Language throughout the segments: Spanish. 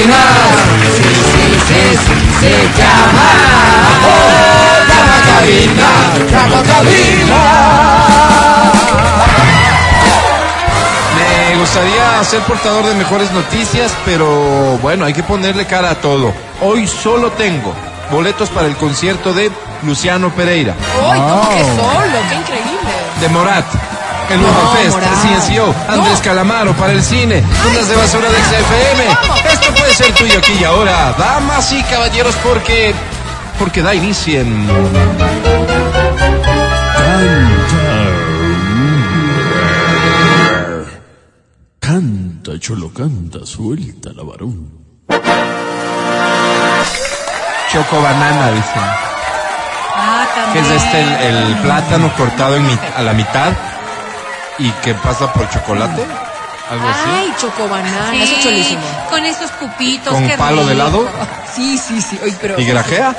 cabina. Sí, sí, sí, sí, se llama. Oh, llama cabina, llama cabina. Me gustaría ser portador de mejores noticias, pero bueno, hay que ponerle cara a todo. Hoy solo tengo boletos para el concierto de Luciano Pereira, ¡Ay, cómo que solo! ¡Qué increíble! de Morat, el No, Urban Fest. CNCO, Andrés Calamaro para el cine, Fundas de Basura de XFM. Puede ser tuyo aquí y ahora, damas y caballeros, porque porque da inicio en Canta, cholo, canta, suelta la varón. Choco Banana, dicen. Ah, Que también. es este el, el plátano cortado en mit- a la mitad y que pasa por chocolate, algo así. Ay, chocobanana. Sí, Eso es cholísimo. Con esos cupitos. Con qué palo de rico. helado Sí, sí, sí. Oye, pero... y grajea.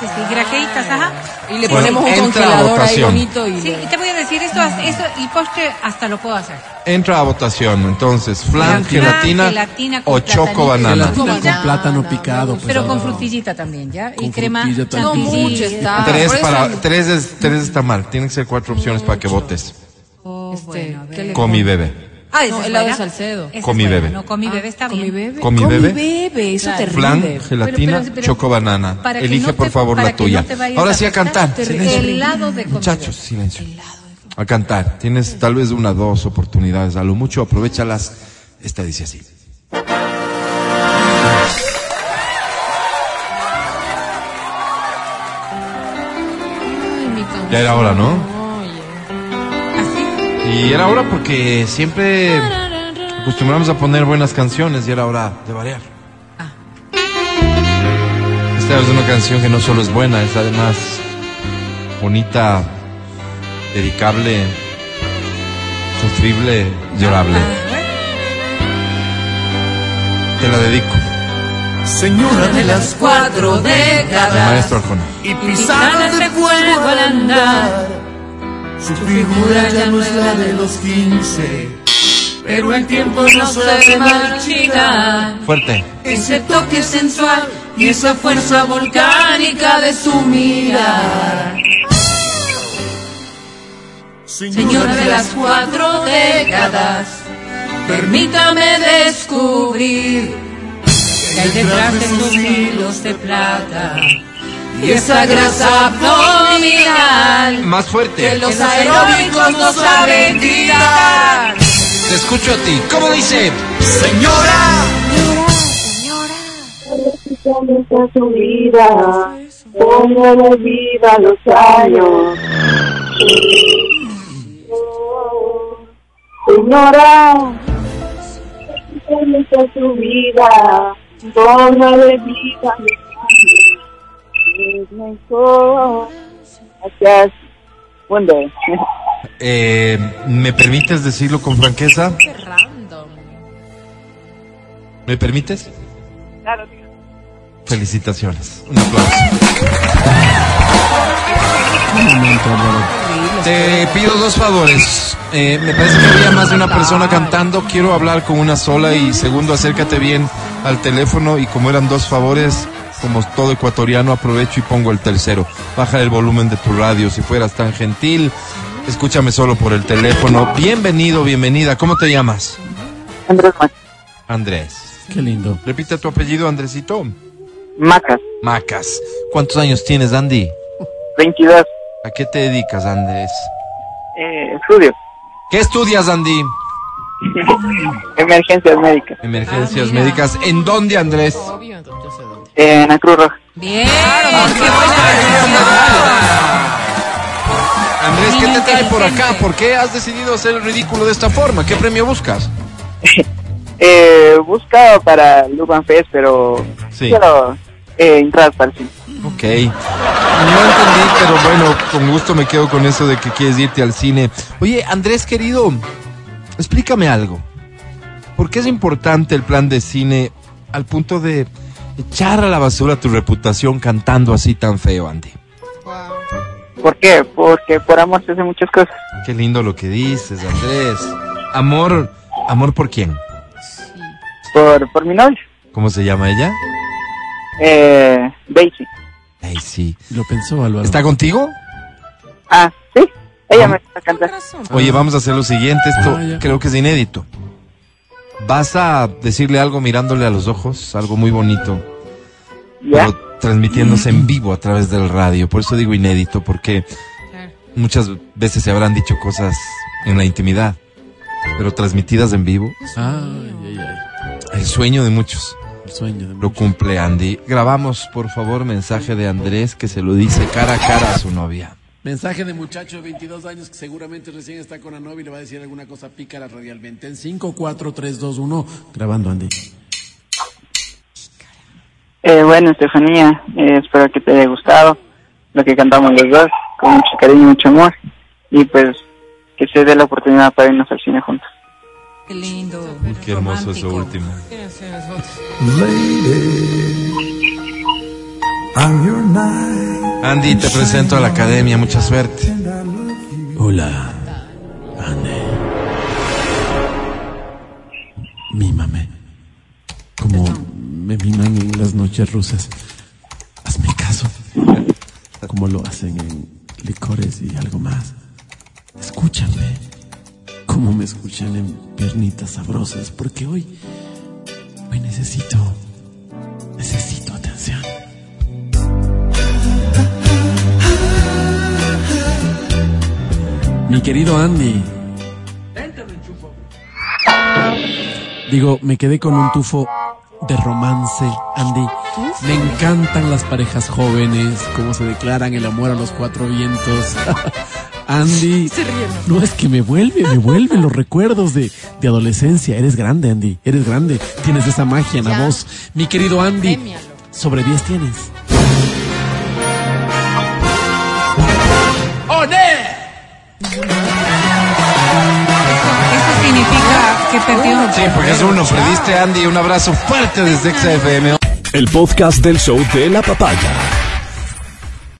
Sí, sí, grajeitas, ajá. Y le Bueno, ponemos un congelador ahí votación. bonito y... Sí, y te voy a decir, esto, esto, el postre hasta lo puedo hacer. Entra a votación, entonces, flan, Flan, gelatina, gelatina o choco banana. Gelatina con plátano picado. pues, Pero con frutillita también, ¿ya? Y Con crema frutilla No mucho está. Tres para tres es, tres está mal. Tienen que ser cuatro opciones para que votes. Oh, Este, bueno, a ver. ¿qué le Con mi bebé. Ah, es No, helado de ¿fuera? Salcedo. Con mi bebé. No, con mi bebé está ¿Con bien. mi bebé? Con mi bebé. eso Claro. terrible. Flan, gelatina, pero- pero- choco banana. para que Elige no por te- favor la tuya. te Ahora sí a cantar. Helado de. Muchachos, silencio. A cantar. Tienes tal vez una, dos oportunidades. A lo mucho, aprovechalas. Esta dice así. Ya era hora, ¿no? Y era hora porque siempre acostumbramos a poner buenas canciones y era hora de variar. Ah. Esta es una canción que no solo es buena, es además bonita, dedicable, sufrible, llorable. Te la dedico. Señora de las Cuatro décadas. maestro Arjona. y pisadas de fuego al andar. Su figura ya no es la de los 15, pero el tiempo no se marchita. Fuerte. Ese toque sensual y esa fuerza volcánica de su mirar. Señora de las cuatro décadas, permítame descubrir que hay detrás de esos hilos de plata y esa grasa abdominal Más que fuerte. los aeróbicos no saben quitar. Te escucho a ti. ¿Cómo dice? Señora, Comienza su vida, póngale vida a los años. Señora, su vida, póngale vida a los años. Gracias. Buen día. Eh, ¿Me permites decirlo con franqueza? Qué random. ¿Me permites? Claro, tío. Felicitaciones. Un aplauso. un momento. Te pido dos favores. Eh, me parece que había más de una persona cantando. Quiero hablar con una sola y segundo, acércate bien al teléfono y como eran dos favores, como todo ecuatoriano, aprovecho y pongo el tercero. Baja el volumen de tu radio si fueras tan gentil. Escúchame solo por el teléfono. Bienvenido, bienvenida. ¿Cómo te llamas? Andrés Macas. Andrés. Qué lindo. Repite tu apellido, Andresito. Macas, Macas. ¿Cuántos años tienes, Andy? 22. ¿A qué te dedicas, Andrés? Eh, estudio. ¿Qué estudias, Andy? Emergencias médicas. Emergencias Ah, médicas. ¿En dónde, Andrés? Obvio, entonces yo sé dónde. En la Cruz Roja. Bien, qué buena Andrés, ¿qué te trae por acá? ¿Por qué has decidido hacer el ridículo de esta forma? ¿Qué premio buscas? Eh, buscaba para Luban Fest, pero Sí. quiero eh, entrar para el cine. Ok. No entendí, pero bueno, con gusto me quedo con eso de que quieres irte al cine. Oye, Andrés, querido, explícame algo. ¿Por qué es importante el plan de cine al punto de echar a la basura tu reputación cantando así tan feo, Andy? ¿Por qué? Porque por amor se hacen muchas cosas. Qué lindo lo que dices, Andrés. Amor, amor por quién? Por, por mi novia. ¿Cómo se llama ella? Eh, Daisy. Lo pensó Álvaro. ¿Está contigo? Ah, sí. Ella Ah. me está cantando. Oye, vamos a hacer lo siguiente. Esto Ah, creo que es inédito. Vas a decirle algo mirándole a los ojos, algo muy bonito, ¿Ya? pero transmitiéndose en vivo a través del radio. Por eso digo inédito, porque muchas veces se habrán dicho cosas en la intimidad, pero transmitidas en vivo. Ay, ay, ay. El sueño de muchos El sueño de lo cumple Andy. Grabamos, por favor, mensaje de Andrés que se lo dice cara a cara a su novia. Mensaje de muchacho de 22 años que seguramente recién está con la novia y le va a decir alguna cosa pícara radialmente. En 5, 4, 3, 2, 1. Grabando, Andy. Eh, bueno, Estefanía, eh, espero que te haya gustado lo que cantamos los dos, con mucho cariño y mucho amor. Y pues que se dé la oportunidad para irnos al cine juntos. Qué lindo. Qué hermoso eso último. Andy, te presento a la academia. Mucha suerte. Hola, noches rusas. Hazme caso. Como lo hacen en licores y algo más. Escúchame. Como me escuchan en piernitas sabrosas. Porque hoy, hoy necesito, necesito atención. Mi querido Andy. Digo, me quedé con un tufo de romance, Andy. Me encantan las parejas jóvenes, cómo se declaran el amor a los cuatro vientos. Andy, no es que me vuelve, me vuelven los recuerdos de, de adolescencia. Eres grande, Andy, eres grande. Tienes esa magia en la voz. Mi querido Andy, Premialo. sobre 10 tienes. Eso Sí, porque es uno. Perdiste, Andy. Un abrazo fuerte desde XFM. El podcast del show de la papaya.